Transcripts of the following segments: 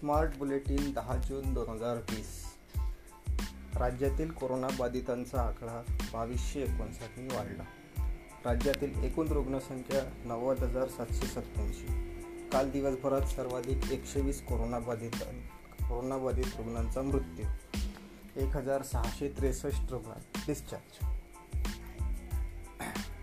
Smart bulletin दहा जून दोन हजार वीस. राज्यातील कोरोनाबाधितांचा आकडा बावीसशे एकोणसाठनी वाढला. राज्यातील एकूण रुग्णसंख्या नव्वद हजार सातशे सत्त्याऐंशी. काल दिवसभरात सर्वाधिक एकशे वीस कोरोनाबाधित कोरोनाबाधित रुग्णांचा मृत्यू. एक हजार सहाशे त्रेसष्ट रुग्ण डिस्चार्ज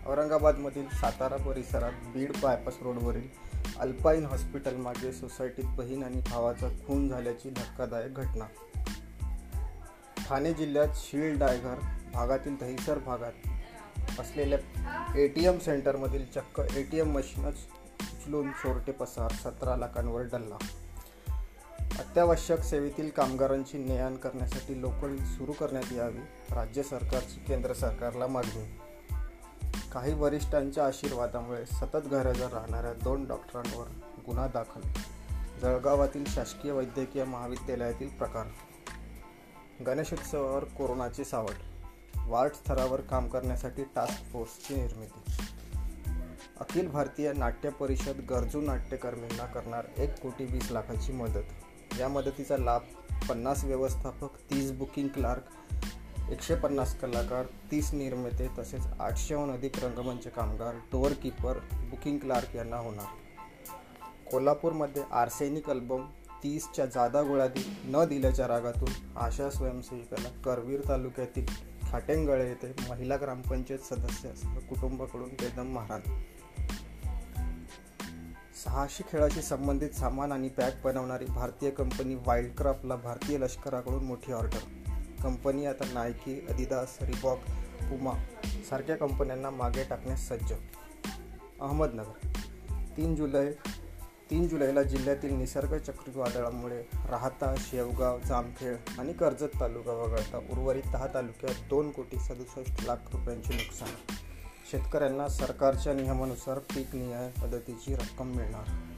औरंगाबादमधील सातारा परिसरात बीड बायपास रोडवरील अल्पाईन हॉस्पिटलमागे सोसायटीत बहीण आणि भावाचा खून झाल्याची धक्कादायक घटना. ठाणे जिल्ह्यात शीळ डायघर भागातील दहिसर भागात असलेल्या ए टी एम सेंटरमधील चक्क ए टी एम मशीनच उचलून चोरटे पसार सतरा लाखांवर डल्ला. अत्यावश्यक सेवेतील कामगारांची ने आण करण्यासाठी लोकल सुरू करण्यात यावी राज्य सरकारची केंद्र सरकारला मागणी. काही वरिष्ठांच्या आशीर्वादामुळे सतत गैरहजर राहणाऱ्या दोन डॉक्टरांवर गुन्हा दाखल. जळगावातील शासकीय वैद्यकीय महाविद्यालयातील प्रकार. गणेशोत्सवावर कोरोनाची सावट. वार्ड स्तरावर काम करण्यासाठी टास्क फोर्सची निर्मिती. अखिल भारतीय नाट्य परिषद गरजू नाट्यकर्मींना करणार एक कोटी वीस लाखाची मदत. या मदतीचा लाभ पन्नास व्यवस्थापक तीस बुकिंग क्लार्क एकशे पन्नास कलाकार तीस निर्माते तसेच आठशेहून अधिक रंगमंच कामगार टोअर बुकिंग क्लार्क यांना होणार. कोल्हापूरमध्ये आर्सेनिक अल्बम तीसच्या जादा गोळादी न दिल्याच्या रागातून आशा स्वयंसेविकाला करवीर तालुक्यातील खाटेंगळे येथे महिला ग्रामपंचायत सदस्य कुटुंबाकडून बेदम महाराज सहाशे खेळाशी संबंधित सामान आणि पॅक बनवणारी भारतीय कंपनी वाईल्डक्राफ्टला भारतीय लष्कराकडून मोठी ऑर्डर. कंपनी आता नायकी अदिदास रिबॉक पुमा सारख्या कंपन्यांना मागे टाकण्यास सज्ज. अहमदनगर. तीन जुलै तीन जुलैला जिल्ह्यातील निसर्ग चक्रीवादळामुळे राहता शेवगाव जामखेड आणि कर्जत तालुका वगळता उर्वरित दहा तालुक्यात दोन कोटी सदुसष्ट लाख रुपयांचे नुकसान. शेतकऱ्यांना सरकारच्या नियमानुसार पीक निहाय मदतीची रक्कम मिळणार.